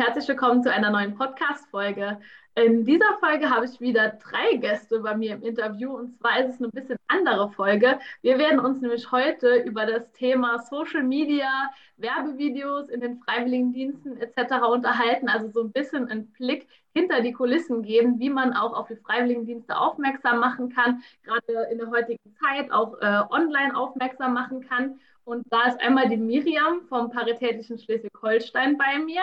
Herzlich willkommen zu einer neuen Podcast-Folge. In dieser Folge habe ich wieder drei Gäste bei mir im Interview und zwar ist es eine bisschen andere Folge. Wir werden uns nämlich heute über das Thema Social Media, Werbevideos in den Freiwilligendiensten etc. unterhalten, also so ein bisschen einen Blick hinter die Kulissen geben, wie man auch auf die Freiwilligendienste aufmerksam machen kann, gerade in der heutigen Zeit auch äh, online aufmerksam machen kann. Und da ist einmal die Miriam vom Paritätischen Schleswig-Holstein bei mir,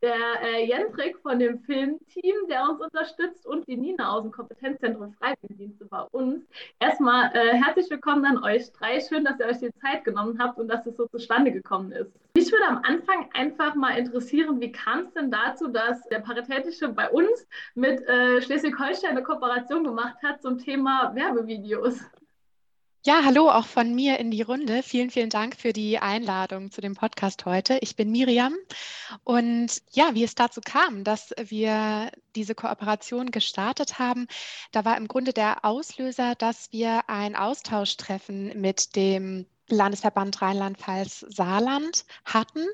der äh, Jendrik von dem Filmteam, der uns unterstützt, und die Nina aus dem Kompetenzzentrum Freiwilligendienste bei uns. Erstmal äh, herzlich willkommen an euch drei. Schön, dass ihr euch die Zeit genommen habt und dass es so zustande gekommen ist. Mich würde am Anfang einfach mal interessieren, wie kam es denn dazu, dass der Paritätische bei uns mit äh, Schleswig-Holstein eine Kooperation gemacht hat zum Thema Werbevideos? Ja, hallo auch von mir in die Runde. Vielen, vielen Dank für die Einladung zu dem Podcast heute. Ich bin Miriam und ja, wie es dazu kam, dass wir diese Kooperation gestartet haben, da war im Grunde der Auslöser, dass wir ein Austauschtreffen mit dem Landesverband Rheinland-Pfalz Saarland hatten,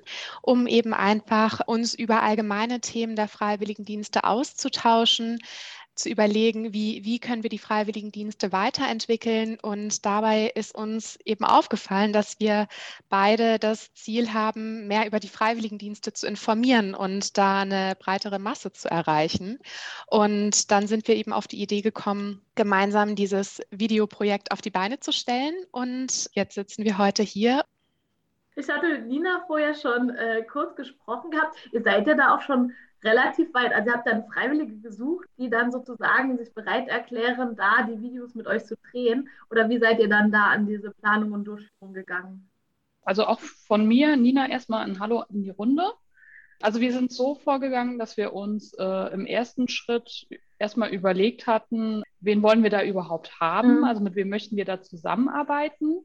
um eben einfach uns über allgemeine Themen der Freiwilligendienste auszutauschen, zu überlegen, wie, wie können wir die Freiwilligendienste weiterentwickeln. Und dabei ist uns eben aufgefallen, dass wir beide das Ziel haben, mehr über die Freiwilligendienste zu informieren und da eine breitere Masse zu erreichen. Und dann sind wir eben auf die Idee gekommen, gemeinsam dieses Videoprojekt auf die Beine zu stellen. Und jetzt sitzen wir heute hier ich hatte Nina vorher schon äh, kurz gesprochen gehabt. Ihr seid ja da auch schon relativ weit. Also ihr habt dann Freiwillige gesucht, die dann sozusagen sich bereit erklären, da die Videos mit euch zu drehen. Oder wie seid ihr dann da an diese Planung und Durchführung gegangen? Also auch von mir, Nina, erstmal ein Hallo in die Runde. Also wir sind so vorgegangen, dass wir uns äh, im ersten Schritt erstmal überlegt hatten, wen wollen wir da überhaupt haben, mhm. also mit wem möchten wir da zusammenarbeiten.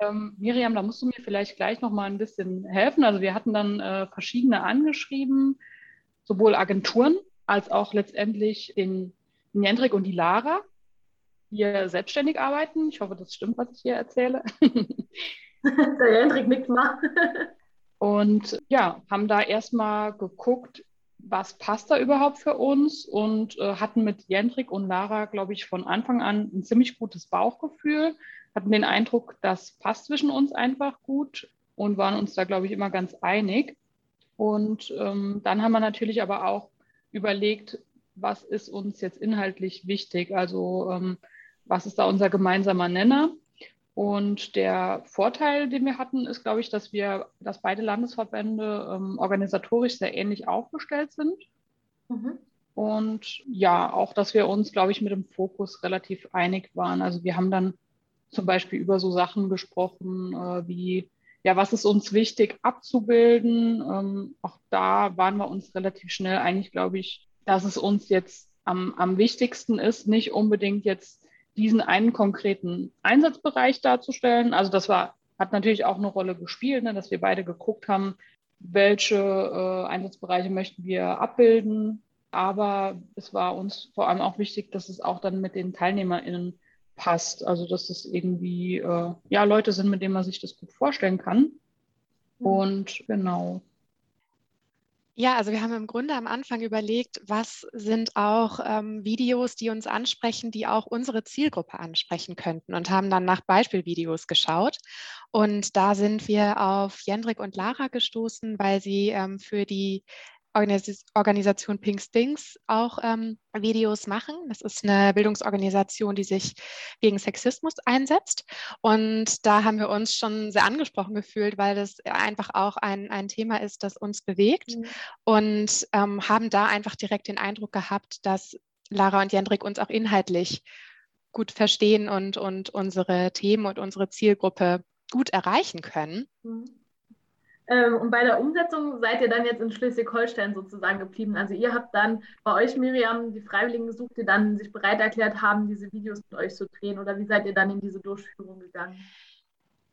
Ähm, Miriam, da musst du mir vielleicht gleich noch mal ein bisschen helfen. Also wir hatten dann äh, verschiedene angeschrieben, sowohl Agenturen als auch letztendlich den, den Jendrik und die Lara, die hier selbstständig arbeiten. Ich hoffe, das stimmt, was ich hier erzähle. Der Jendrik nickt mal. und ja, haben da erstmal geguckt, was passt da überhaupt für uns und äh, hatten mit Jendrik und Lara, glaube ich, von Anfang an ein ziemlich gutes Bauchgefühl, hatten den Eindruck, das passt zwischen uns einfach gut und waren uns da, glaube ich, immer ganz einig. Und ähm, dann haben wir natürlich aber auch überlegt, was ist uns jetzt inhaltlich wichtig? Also ähm, was ist da unser gemeinsamer Nenner? Und der Vorteil, den wir hatten, ist, glaube ich, dass wir, dass beide Landesverbände ähm, organisatorisch sehr ähnlich aufgestellt sind. Mhm. Und ja, auch, dass wir uns, glaube ich, mit dem Fokus relativ einig waren. Also wir haben dann zum Beispiel über so Sachen gesprochen, äh, wie ja, was ist uns wichtig abzubilden? Ähm, auch da waren wir uns relativ schnell einig, glaube ich, dass es uns jetzt am, am wichtigsten ist, nicht unbedingt jetzt diesen einen konkreten Einsatzbereich darzustellen. Also das war, hat natürlich auch eine Rolle gespielt, ne, dass wir beide geguckt haben, welche äh, Einsatzbereiche möchten wir abbilden. Aber es war uns vor allem auch wichtig, dass es auch dann mit den TeilnehmerInnen passt. Also dass es irgendwie äh, ja Leute sind, mit denen man sich das gut vorstellen kann. Mhm. Und genau. Ja, also wir haben im Grunde am Anfang überlegt, was sind auch ähm, Videos, die uns ansprechen, die auch unsere Zielgruppe ansprechen könnten und haben dann nach Beispielvideos geschaut. Und da sind wir auf Jendrik und Lara gestoßen, weil sie ähm, für die Organisation Pink Stinks auch ähm, Videos machen. Das ist eine Bildungsorganisation, die sich gegen Sexismus einsetzt. Und da haben wir uns schon sehr angesprochen gefühlt, weil das einfach auch ein, ein Thema ist, das uns bewegt. Mhm. Und ähm, haben da einfach direkt den Eindruck gehabt, dass Lara und Jendrik uns auch inhaltlich gut verstehen und, und unsere Themen und unsere Zielgruppe gut erreichen können. Mhm. Ähm, und bei der Umsetzung seid ihr dann jetzt in Schleswig-Holstein sozusagen geblieben. Also ihr habt dann bei euch, Miriam, die Freiwilligen gesucht, die dann sich bereit erklärt haben, diese Videos mit euch zu drehen. Oder wie seid ihr dann in diese Durchführung gegangen?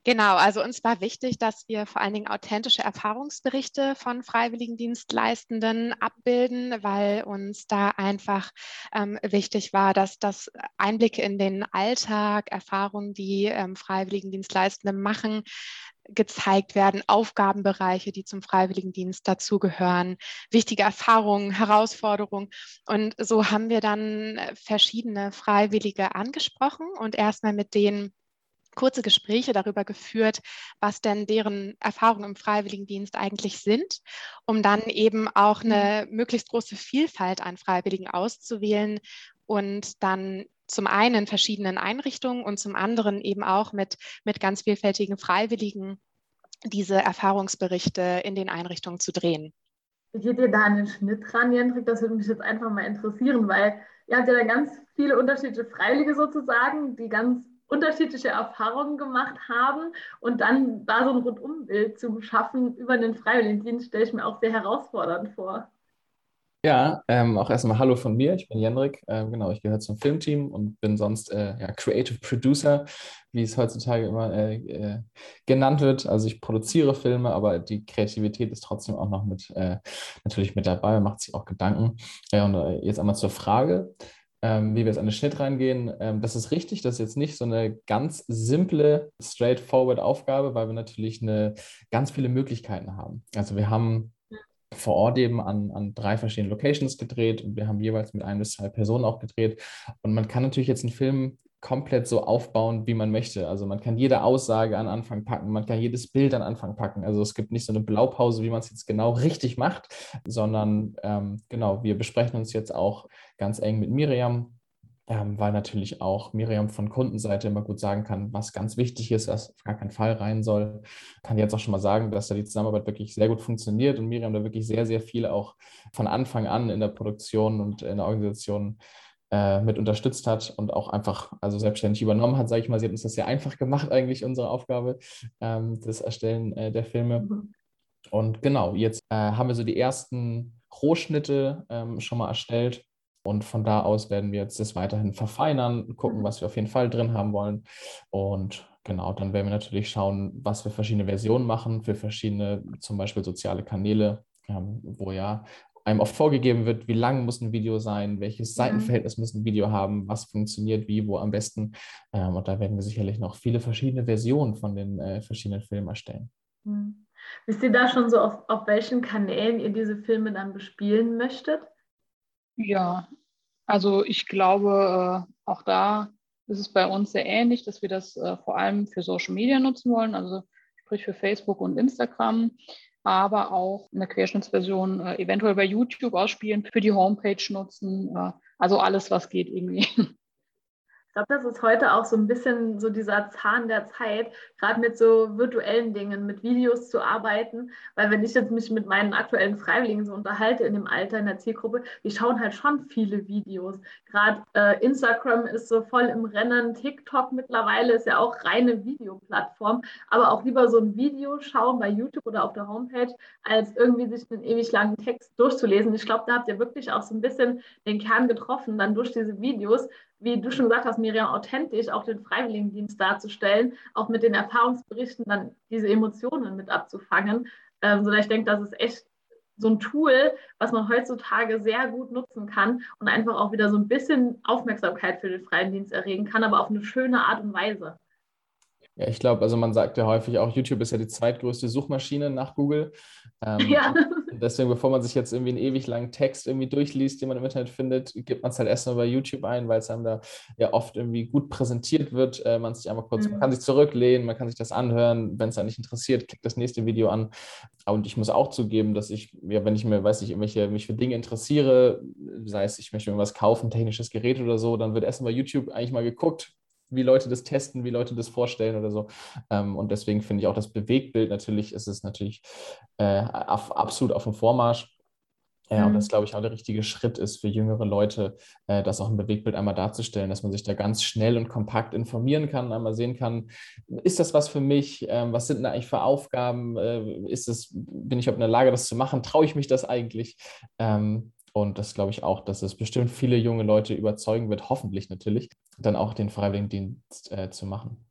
Genau, also uns war wichtig, dass wir vor allen Dingen authentische Erfahrungsberichte von Freiwilligendienstleistenden abbilden, weil uns da einfach ähm, wichtig war, dass das Einblicke in den Alltag, Erfahrungen, die ähm, Freiwilligendienstleistende machen, gezeigt werden, Aufgabenbereiche, die zum Freiwilligendienst dazugehören, wichtige Erfahrungen, Herausforderungen. Und so haben wir dann verschiedene Freiwillige angesprochen und erstmal mit denen kurze Gespräche darüber geführt, was denn deren Erfahrungen im Freiwilligendienst eigentlich sind, um dann eben auch eine mhm. möglichst große Vielfalt an Freiwilligen auszuwählen und dann zum einen in verschiedenen Einrichtungen und zum anderen eben auch mit, mit ganz vielfältigen Freiwilligen diese Erfahrungsberichte in den Einrichtungen zu drehen. Wie geht ihr da an den Schnitt ran, Jendrik? Das würde mich jetzt einfach mal interessieren, weil ihr habt ja da ganz viele unterschiedliche Freiwillige sozusagen, die ganz unterschiedliche Erfahrungen gemacht haben und dann da so ein Rundumbild zu schaffen über den Freiwilligendienst, stelle ich mir auch sehr herausfordernd vor. Ja, ähm, auch erstmal Hallo von mir. Ich bin Jendrik. Ähm, genau, ich gehöre zum Filmteam und bin sonst äh, ja, Creative Producer, wie es heutzutage immer äh, äh, genannt wird. Also ich produziere Filme, aber die Kreativität ist trotzdem auch noch mit äh, natürlich mit dabei, macht sich auch Gedanken. Ja, und äh, jetzt einmal zur Frage ähm, wie wir jetzt an den Schnitt reingehen. Ähm, das ist richtig, das ist jetzt nicht so eine ganz simple, straightforward Aufgabe, weil wir natürlich eine, ganz viele Möglichkeiten haben. Also wir haben vor Ort eben an, an drei verschiedenen Locations gedreht und wir haben jeweils mit ein bis zwei Personen auch gedreht. Und man kann natürlich jetzt einen Film komplett so aufbauen, wie man möchte. Also man kann jede Aussage an Anfang packen, man kann jedes Bild an Anfang packen. Also es gibt nicht so eine Blaupause, wie man es jetzt genau richtig macht, sondern ähm, genau, wir besprechen uns jetzt auch ganz eng mit Miriam, ähm, weil natürlich auch Miriam von Kundenseite immer gut sagen kann, was ganz wichtig ist, was auf gar keinen Fall rein soll. Kann jetzt auch schon mal sagen, dass da die Zusammenarbeit wirklich sehr gut funktioniert und Miriam da wirklich sehr, sehr viel auch von Anfang an in der Produktion und in der Organisation äh, mit unterstützt hat und auch einfach also selbstständig übernommen hat, sage ich mal. Sie hat uns das sehr einfach gemacht, eigentlich unsere Aufgabe, ähm, das Erstellen äh, der Filme. Mhm. Und genau, jetzt äh, haben wir so die ersten Rohschnitte ähm, schon mal erstellt. Und von da aus werden wir jetzt das weiterhin verfeinern, gucken, mhm. was wir auf jeden Fall drin haben wollen. Und genau, dann werden wir natürlich schauen, was wir verschiedene Versionen machen für verschiedene, zum Beispiel soziale Kanäle, ähm, wo ja einem oft vorgegeben wird, wie lang muss ein Video sein, welches mhm. Seitenverhältnis muss ein Video haben, was funktioniert wie, wo am besten. Ähm, und da werden wir sicherlich noch viele verschiedene Versionen von den äh, verschiedenen Filmen erstellen. Mhm. Wisst ihr da schon so, auf, auf welchen Kanälen ihr diese Filme dann bespielen möchtet? Ja, also ich glaube, äh, auch da ist es bei uns sehr ähnlich, dass wir das äh, vor allem für Social Media nutzen wollen, also sprich für Facebook und Instagram aber auch eine Querschnittsversion äh, eventuell bei YouTube ausspielen, für die Homepage nutzen. Also alles, was geht irgendwie. Ich glaube, das ist heute auch so ein bisschen so dieser Zahn der Zeit, gerade mit so virtuellen Dingen, mit Videos zu arbeiten. Weil wenn ich jetzt mich mit meinen aktuellen Freiwilligen so unterhalte in dem Alter, in der Zielgruppe, die schauen halt schon viele Videos. Gerade äh, Instagram ist so voll im Rennen, TikTok mittlerweile ist ja auch reine Videoplattform. Aber auch lieber so ein Video schauen bei YouTube oder auf der Homepage, als irgendwie sich einen ewig langen Text durchzulesen. Ich glaube, da habt ihr wirklich auch so ein bisschen den Kern getroffen, dann durch diese Videos, wie du schon gesagt hast, Miriam, authentisch auch den Freiwilligendienst darzustellen, auch mit den Erfahrungsberichten dann diese Emotionen mit abzufangen. Ähm, sodass ich denke, das ist echt so ein Tool, was man heutzutage sehr gut nutzen kann und einfach auch wieder so ein bisschen Aufmerksamkeit für den Freiwilligendienst erregen kann, aber auf eine schöne Art und Weise. Ja, ich glaube, also man sagt ja häufig auch, YouTube ist ja die zweitgrößte Suchmaschine nach Google. Ähm, ja. Deswegen, bevor man sich jetzt irgendwie einen ewig langen Text irgendwie durchliest, den man im Internet findet, gibt man es halt erstmal bei YouTube ein, weil es einem da ja oft irgendwie gut präsentiert wird. Äh, man sich einmal kurz, mhm. man kann sich zurücklehnen, man kann sich das anhören. Wenn es einen nicht interessiert, klickt das nächste Video an. Und ich muss auch zugeben, dass ich, ja, wenn ich mir, weiß nicht, irgendwelche, mich für Dinge interessiere, sei es, ich möchte irgendwas kaufen, technisches Gerät oder so, dann wird erstmal bei YouTube eigentlich mal geguckt, wie Leute das testen, wie Leute das vorstellen oder so. Ähm, und deswegen finde ich auch das Bewegtbild natürlich, ist es natürlich äh, auf, absolut auf dem Vormarsch. Ja, mhm. und das, glaube ich, auch der richtige Schritt ist für jüngere Leute, äh, das auch im Bewegtbild einmal darzustellen, dass man sich da ganz schnell und kompakt informieren kann, einmal sehen kann, ist das was für mich? Ähm, was sind denn eigentlich für Aufgaben? Äh, ist es, bin ich in der Lage, das zu machen? Traue ich mich das eigentlich? Ähm, und das glaube ich auch, dass es bestimmt viele junge Leute überzeugen wird, hoffentlich natürlich, dann auch den Freiwilligendienst äh, zu machen.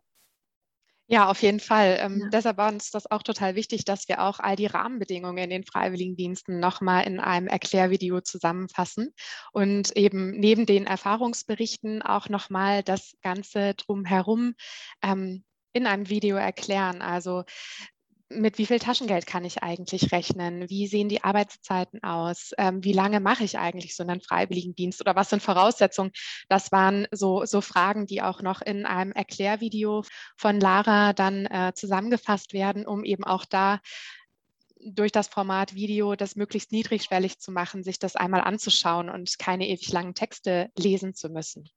Ja, auf jeden Fall. Ähm, ja. Deshalb war uns das auch total wichtig, dass wir auch all die Rahmenbedingungen in den Freiwilligendiensten nochmal in einem Erklärvideo zusammenfassen und eben neben den Erfahrungsberichten auch nochmal das Ganze drumherum ähm, in einem Video erklären. Also mit wie viel Taschengeld kann ich eigentlich rechnen? Wie sehen die Arbeitszeiten aus? Ähm, wie lange mache ich eigentlich so einen Freiwilligendienst oder was sind Voraussetzungen? Das waren so, so Fragen, die auch noch in einem Erklärvideo von Lara dann äh, zusammengefasst werden, um eben auch da durch das Format Video das möglichst niedrigschwellig zu machen, sich das einmal anzuschauen und keine ewig langen Texte lesen zu müssen.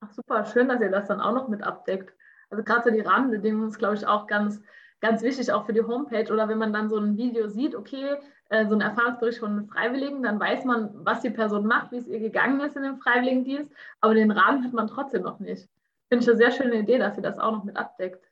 Ach super, schön, dass ihr das dann auch noch mit abdeckt. Also gerade so die Rahmenbedingungen ist, glaube ich, auch ganz ganz wichtig auch für die Homepage oder wenn man dann so ein Video sieht, okay, äh, so ein Erfahrungsbericht von einem Freiwilligen, dann weiß man, was die Person macht, wie es ihr gegangen ist in dem Freiwilligendienst, aber den Rahmen hat man trotzdem noch nicht. Finde ich eine sehr schöne Idee, dass sie das auch noch mit abdeckt.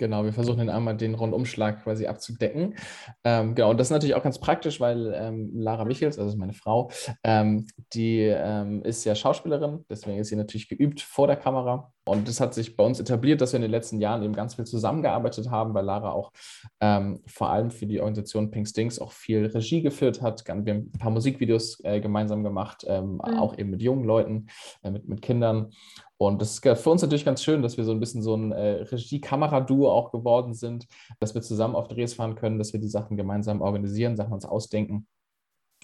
Genau, wir versuchen dann einmal den Rundumschlag quasi abzudecken. Ähm, genau, und das ist natürlich auch ganz praktisch, weil ähm, Lara Michels, also meine Frau, ähm, die ähm, ist ja Schauspielerin, deswegen ist sie natürlich geübt vor der Kamera. Und es hat sich bei uns etabliert, dass wir in den letzten Jahren eben ganz viel zusammengearbeitet haben, weil Lara auch ähm, vor allem für die Organisation Pink Stinks auch viel Regie geführt hat. Wir haben ein paar Musikvideos äh, gemeinsam gemacht, ähm, mhm. auch eben mit jungen Leuten, äh, mit, mit Kindern. Und das ist für uns natürlich ganz schön, dass wir so ein bisschen so ein äh, Regie-Kamera-Duo auch geworden sind, dass wir zusammen auf Drehs fahren können, dass wir die Sachen gemeinsam organisieren, Sachen uns ausdenken.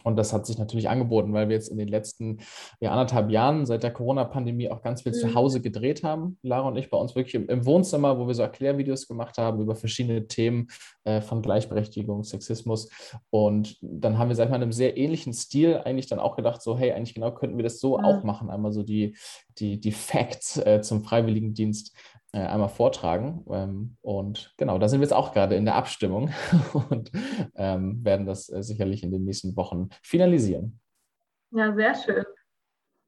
Und das hat sich natürlich angeboten, weil wir jetzt in den letzten ja, anderthalb Jahren seit der Corona-Pandemie auch ganz viel mhm. zu Hause gedreht haben. Lara und ich bei uns wirklich im, im, Wohnzimmer, wo wir so Erklärvideos gemacht haben über verschiedene Themen äh, von Gleichberechtigung, Sexismus. Und dann haben wir seit mal in einem sehr ähnlichen Stil eigentlich dann auch gedacht, so hey, eigentlich genau könnten wir das so mhm. auch machen. Einmal so die, die, die Facts äh, zum Freiwilligendienst äh, einmal vortragen. Ähm, und genau, da sind wir jetzt auch gerade in der Abstimmung und ähm, werden das äh, sicherlich in den nächsten Wochen finalisieren. Ja, sehr schön.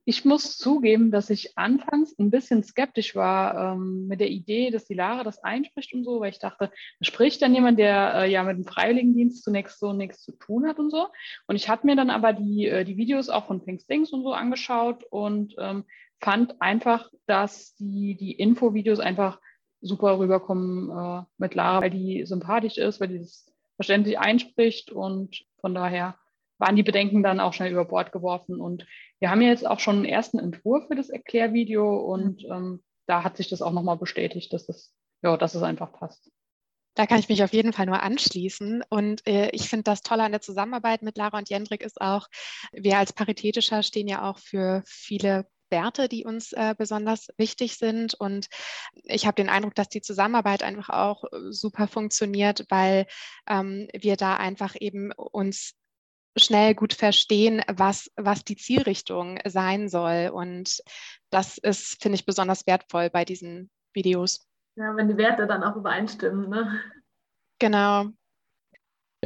Ich muss zugeben, dass ich anfangs ein bisschen skeptisch war ähm, mit der Idee, dass die Lara das einspricht und so, weil ich dachte, spricht dann jemand, der äh, ja mit dem Freiwilligendienst zunächst so nichts zu tun hat und so. Und ich hatte mir dann aber die, äh, die Videos auch von Pink Stings und so angeschaut und ähm, fand einfach, dass die, die Infovideos einfach super rüberkommen äh, mit Lara, weil die sympathisch ist, weil die das verständlich einspricht und von daher waren die Bedenken dann auch schnell über Bord geworfen. Und wir haben ja jetzt auch schon einen ersten Entwurf für das Erklärvideo und ähm, da hat sich das auch nochmal bestätigt, dass es, ja, dass es einfach passt. Da kann ich mich auf jeden Fall nur anschließen. Und äh, ich finde das Tolle an der Zusammenarbeit mit Lara und Jendrik ist auch, wir als Paritätischer stehen ja auch für viele Werte, die uns äh, besonders wichtig sind. Und ich habe den Eindruck, dass die Zusammenarbeit einfach auch äh, super funktioniert, weil ähm, wir da einfach eben uns schnell gut verstehen, was, was die Zielrichtung sein soll. Und das ist, finde ich, besonders wertvoll bei diesen Videos. Ja, wenn die Werte dann auch übereinstimmen. Ne? Genau.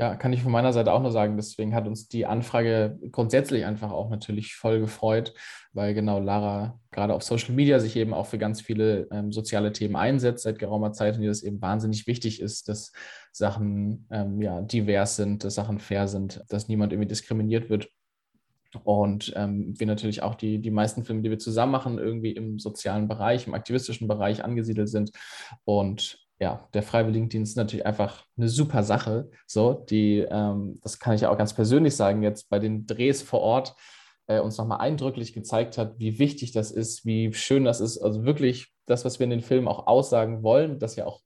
Ja, kann ich von meiner Seite auch nur sagen. Deswegen hat uns die Anfrage grundsätzlich einfach auch natürlich voll gefreut, weil genau Lara gerade auf Social Media sich eben auch für ganz viele ähm, soziale Themen einsetzt seit geraumer Zeit und ihr das eben wahnsinnig wichtig ist, dass Sachen ähm, ja, divers sind, dass Sachen fair sind, dass niemand irgendwie diskriminiert wird. Und ähm, wir natürlich auch die, die meisten Filme, die wir zusammen machen, irgendwie im sozialen Bereich, im aktivistischen Bereich angesiedelt sind. Und ja, der Freiwilligendienst ist natürlich einfach eine super Sache. So, die, ähm, das kann ich ja auch ganz persönlich sagen, jetzt bei den Drehs vor Ort äh, uns nochmal eindrücklich gezeigt hat, wie wichtig das ist, wie schön das ist. Also wirklich das, was wir in den Filmen auch aussagen wollen, dass ja auch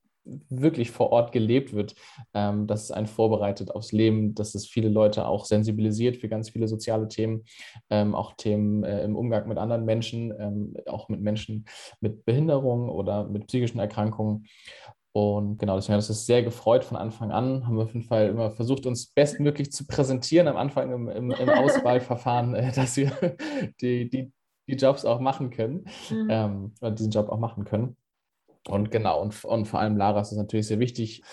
wirklich vor Ort gelebt wird, ähm, dass es einen vorbereitet aufs Leben, dass es viele Leute auch sensibilisiert für ganz viele soziale Themen, ähm, auch Themen äh, im Umgang mit anderen Menschen, ähm, auch mit Menschen mit Behinderungen oder mit psychischen Erkrankungen. Und genau, deswegen hat es uns sehr gefreut von Anfang an. Haben wir auf jeden Fall immer versucht, uns bestmöglich zu präsentieren am Anfang im, im, im Auswahlverfahren, äh, dass wir die, die, die Jobs auch machen können, mhm. ähm, oder diesen Job auch machen können. Und genau, und, und vor allem Lara ist das natürlich sehr wichtig.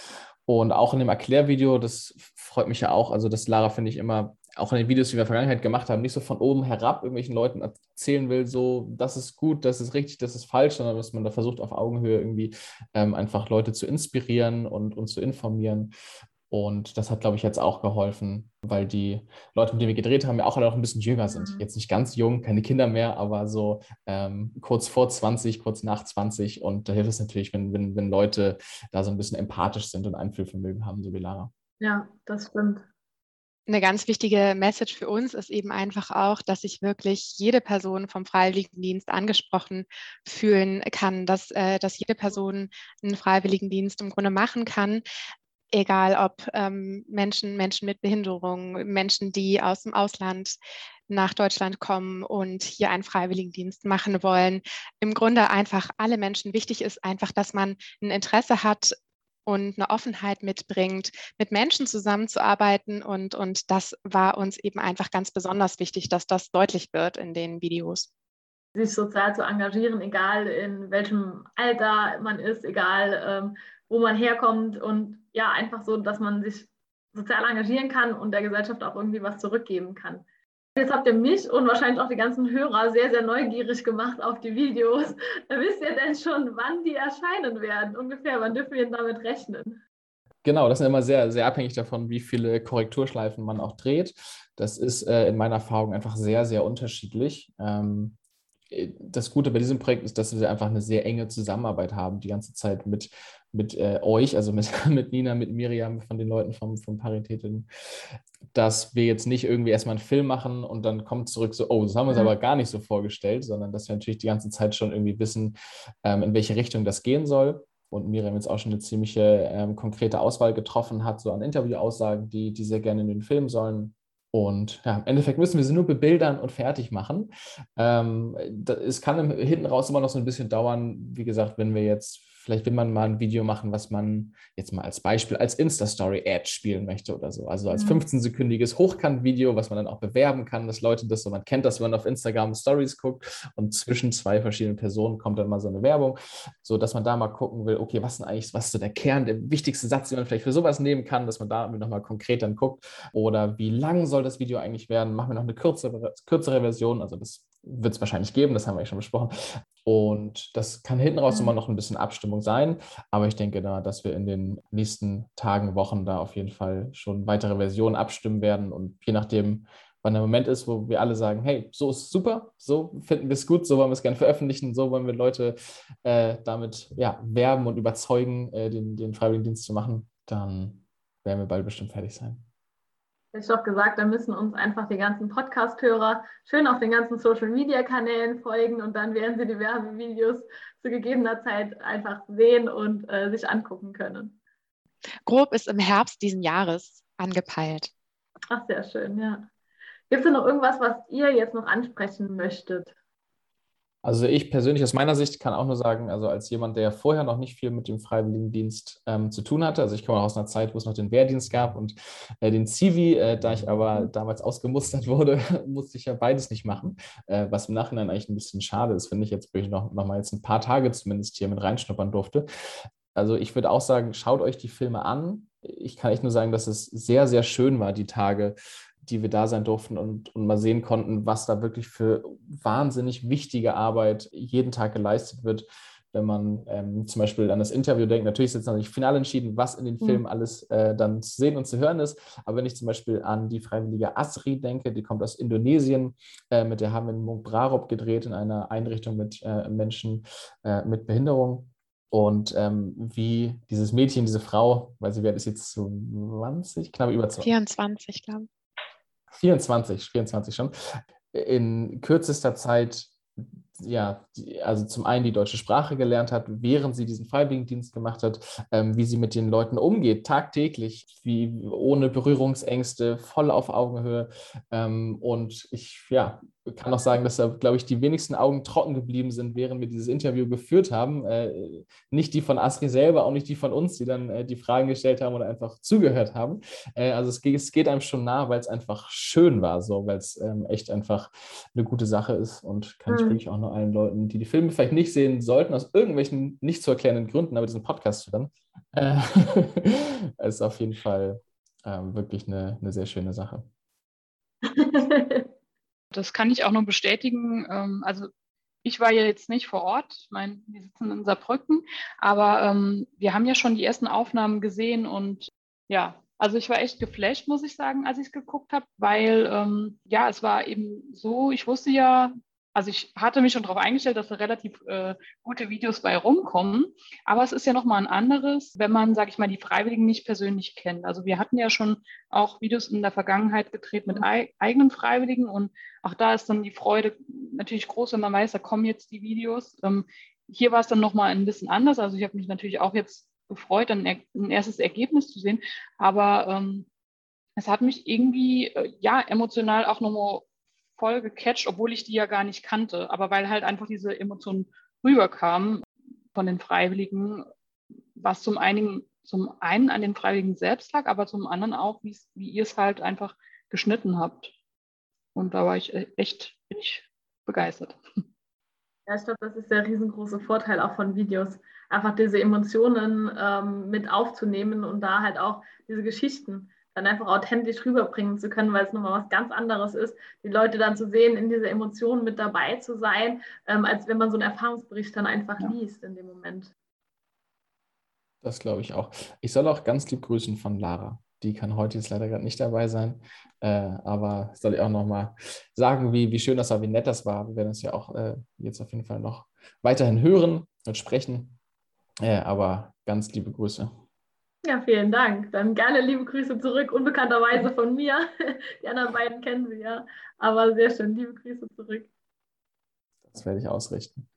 Und auch in dem Erklärvideo, das freut mich ja auch, also das Lara finde ich immer auch in den Videos, die wir in der Vergangenheit gemacht haben, nicht so von oben herab irgendwelchen Leuten erzählen will, so, das ist gut, das ist richtig, das ist falsch, sondern dass man da versucht, auf Augenhöhe irgendwie ähm, einfach Leute zu inspirieren und, und zu informieren. Und das hat, glaube ich, jetzt auch geholfen, weil die Leute, mit denen wir gedreht haben, ja auch alle noch ein bisschen jünger sind. Mhm. Jetzt nicht ganz jung, keine Kinder mehr, aber so ähm, kurz vor 20, kurz nach 20. Und da hilft es natürlich, wenn, wenn, wenn Leute da so ein bisschen empathisch sind und Einfühlvermögen haben, so wie Lara. Ja, das stimmt. Eine ganz wichtige Message für uns ist eben einfach auch, dass sich wirklich jede Person vom Freiwilligendienst angesprochen fühlen kann, dass, äh, dass jede Person einen Freiwilligendienst im Grunde machen kann, egal ob ähm, Menschen, Menschen mit Behinderung, Menschen, die aus dem Ausland nach Deutschland kommen und hier einen Freiwilligendienst machen wollen. Im Grunde einfach alle Menschen. Wichtig ist einfach, dass man ein Interesse hat und eine Offenheit mitbringt, mit Menschen zusammenzuarbeiten. Und, und das war uns eben einfach ganz besonders wichtig, dass das deutlich wird in den Videos sich sozial zu engagieren, egal in welchem Alter man ist, egal ähm, wo man herkommt und ja, einfach so, dass man sich sozial engagieren kann und der Gesellschaft auch irgendwie was zurückgeben kann. Jetzt habt ihr mich und wahrscheinlich auch die ganzen Hörer sehr, sehr neugierig gemacht auf die Videos. Wisst ihr denn schon, wann die erscheinen werden? Ungefähr, wann dürfen wir damit rechnen? Genau, das ist immer sehr, sehr abhängig davon, wie viele Korrekturschleifen man auch dreht. Das ist äh, in meiner Erfahrung einfach sehr, sehr unterschiedlich. Ähm, das Gute bei diesem Projekt ist, dass wir einfach eine sehr enge Zusammenarbeit haben, die ganze Zeit mit, mit äh, euch, also mit, mit Nina, mit Miriam, von den Leuten vom, vom Paritäten, dass wir jetzt nicht irgendwie erstmal einen Film machen und dann kommt zurück so, oh, das haben wir uns mhm. aber gar nicht so vorgestellt, sondern dass wir natürlich die ganze Zeit schon irgendwie wissen, ähm, in welche Richtung das gehen soll. Und Miriam jetzt auch schon eine ziemliche ähm, konkrete Auswahl getroffen hat, so an Interviewaussagen, die, die sehr gerne in den Film sollen und ja, im Endeffekt müssen wir sie nur bebildern und fertig machen. Ähm, es kann hinten raus immer noch so ein bisschen dauern, wie gesagt, wenn wir jetzt Vielleicht will man mal ein Video machen, was man jetzt mal als Beispiel als Insta-Story-Ad spielen möchte oder so. Also als 15-sekündiges Hochkant-Video, was man dann auch bewerben kann, dass Leute das so, man kennt das, wenn man auf Instagram Stories guckt und zwischen zwei verschiedenen Personen kommt dann mal so eine Werbung, so dass man da mal gucken will, okay, was ist eigentlich, was ist so der Kern, der wichtigste Satz, den man vielleicht für sowas nehmen kann, dass man da nochmal konkret dann guckt. Oder wie lang soll das Video eigentlich werden, machen wir noch eine kürzere, kürzere Version, also das wird es wahrscheinlich geben, das haben wir ja schon besprochen. Und das kann hinten raus immer noch ein bisschen Abstimmung sein. Aber ich denke da, dass wir in den nächsten Tagen, Wochen da auf jeden Fall schon weitere Versionen abstimmen werden. Und je nachdem, wann der Moment ist, wo wir alle sagen, hey, so ist es super, so finden wir es gut, so wollen wir es gerne veröffentlichen, so wollen wir Leute äh, damit ja, werben und überzeugen, äh, den, den Freiwilligendienst zu machen, dann werden wir bald bestimmt fertig sein ich doch gesagt, da müssen uns einfach die ganzen Podcast-Hörer schön auf den ganzen Social-Media-Kanälen folgen und dann werden sie die Werbevideos zu gegebener Zeit einfach sehen und äh, sich angucken können. Grob ist im Herbst diesen Jahres angepeilt. Ach, sehr schön, ja. Gibt es denn noch irgendwas, was ihr jetzt noch ansprechen möchtet? Also ich persönlich aus meiner Sicht kann auch nur sagen, also als jemand, der vorher noch nicht viel mit dem Freiwilligendienst ähm, zu tun hatte, also ich komme aus einer Zeit, wo es noch den Wehrdienst gab und äh, den Zivi, äh, da ich aber damals ausgemustert wurde, musste ich ja beides nicht machen, äh, was im Nachhinein eigentlich ein bisschen schade ist, finde ich jetzt, wo ich noch, noch mal jetzt ein paar Tage zumindest hier mit reinschnuppern durfte. Also ich würde auch sagen, schaut euch die Filme an. Ich kann echt nur sagen, dass es sehr, sehr schön war, die Tage die wir da sein durften und, und mal sehen konnten, was da wirklich für wahnsinnig wichtige Arbeit jeden Tag geleistet wird. Wenn man ähm, zum Beispiel an das Interview denkt, natürlich ist jetzt noch nicht final entschieden, was in den mhm. Filmen alles äh, dann zu sehen und zu hören ist. Aber wenn ich zum Beispiel an die Freiwillige Asri denke, die kommt aus Indonesien, äh, mit der haben wir in Munk Brarop gedreht, in einer Einrichtung mit äh, Menschen äh, mit Behinderung. Und ähm, wie dieses Mädchen, diese Frau, weil sie wird ist jetzt 20, knapp über 20. 24, glaube ich. 24, 24 schon, in kürzester Zeit ja, also zum einen die deutsche Sprache gelernt hat, während sie diesen Freiwilligendienst gemacht hat, ähm, wie sie mit den Leuten umgeht, tagtäglich, wie ohne Berührungsängste, voll auf Augenhöhe. Ähm, und ich ja, kann auch sagen, dass da, glaube ich, die wenigsten Augen trocken geblieben sind, während wir dieses Interview geführt haben. Äh, nicht die von Asri selber, auch nicht die von uns, die dann äh, die Fragen gestellt haben oder einfach zugehört haben. Äh, also es geht, es geht, einem schon nah, weil es einfach schön war, so, weil es ähm, echt einfach eine gute Sache ist und kann mhm. ich wirklich auch nur allen Leuten, die die Filme vielleicht nicht sehen sollten, aus irgendwelchen nicht zu erklärenden Gründen, aber diesen Podcast hören, äh, ist auf jeden Fall ähm, wirklich eine, eine sehr schöne Sache. Das kann ich auch nur bestätigen. Ähm, also ich war ja jetzt nicht vor Ort, ich meine, wir sitzen in Saarbrücken, aber ähm, wir haben ja schon die ersten Aufnahmen gesehen und ja, Also ich war echt geflasht, muss ich sagen, als ich es geguckt habe, weil ähm, ja, es war eben so, ich wusste ja, also ich hatte mich schon darauf eingestellt, dass da relativ äh, gute Videos bei rumkommen. Aber es ist ja nochmal ein anderes, wenn man, sage ich mal, die Freiwilligen nicht persönlich kennt. Also wir hatten ja schon auch Videos in der Vergangenheit gedreht mit ei eigenen Freiwilligen und auch da ist dann die Freude natürlich groß, wenn man weiß, da kommen jetzt die Videos. Ähm, hier war es dann nochmal ein bisschen anders. Also ich habe mich natürlich auch jetzt gefreut, ein, ein erstes Ergebnis zu sehen. Aber ähm, es hat mich irgendwie äh, ja emotional auch nochmal voll gecatcht, obwohl ich die ja gar nicht kannte. Aber weil halt einfach diese Emotionen rüberkamen von den Freiwilligen, was zum einen, zum einen an den Freiwilligen selbst lag, aber zum anderen auch, wie ihr es halt einfach geschnitten habt. Und da war ich e-, echt, echt begeistert. Ja, ich glaube, das ist der riesengroße Vorteil auch von Videos, einfach diese Emotionen ähm, mit aufzunehmen und da halt auch diese Geschichten dann einfach authentisch rüberbringen zu können, weil es nochmal was ganz anderes ist, die Leute dann zu sehen, in dieser Emotion mit dabei zu sein, ähm, als wenn man so einen Erfahrungsbericht dann einfach ja. liest in dem Moment. Das glaube ich auch. Ich soll auch ganz lieb grüßen von Lara. Die kann heute jetzt leider gerade nicht dabei sein. Äh, aber soll ich auch nochmal sagen, wie, wie schön das war, wie nett das war. Wir werden es ja auch äh, jetzt auf jeden Fall noch weiterhin hören und sprechen. Äh, aber ganz liebe Grüße. Ja, vielen Dank. Dann gerne liebe Grüße zurück, unbekannterweise von mir. Die anderen beiden kennen Sie ja, aber sehr schön, liebe Grüße zurück. Das werde ich ausrichten.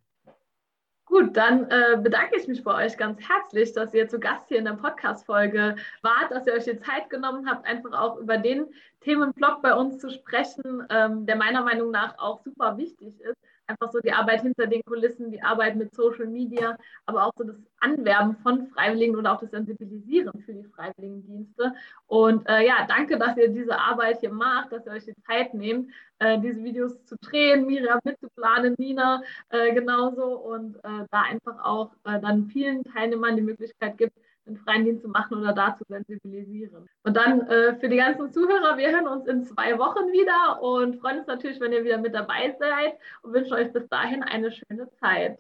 Gut, dann äh, bedanke ich mich bei euch ganz herzlich, dass ihr zu Gast hier in der Podcast-Folge wart, dass ihr euch die Zeit genommen habt, einfach auch über den Themenblock bei uns zu sprechen, ähm, der meiner Meinung nach auch super wichtig ist einfach so die Arbeit hinter den Kulissen, die Arbeit mit Social Media, aber auch so das Anwerben von Freiwilligen oder auch das Sensibilisieren für die Freiwilligendienste. Und äh, ja, danke, dass ihr diese Arbeit hier macht, dass ihr euch die Zeit nehmt, äh, diese Videos zu drehen, Miriam mitzuplanen, Nina äh, genauso und äh, da einfach auch äh, dann vielen Teilnehmern die Möglichkeit gibt, einen freien Dienst zu machen oder da zu sensibilisieren. Und dann äh, für die ganzen Zuhörer, wir hören uns in zwei Wochen wieder und freuen uns natürlich, wenn ihr wieder mit dabei seid und wünschen euch bis dahin eine schöne Zeit.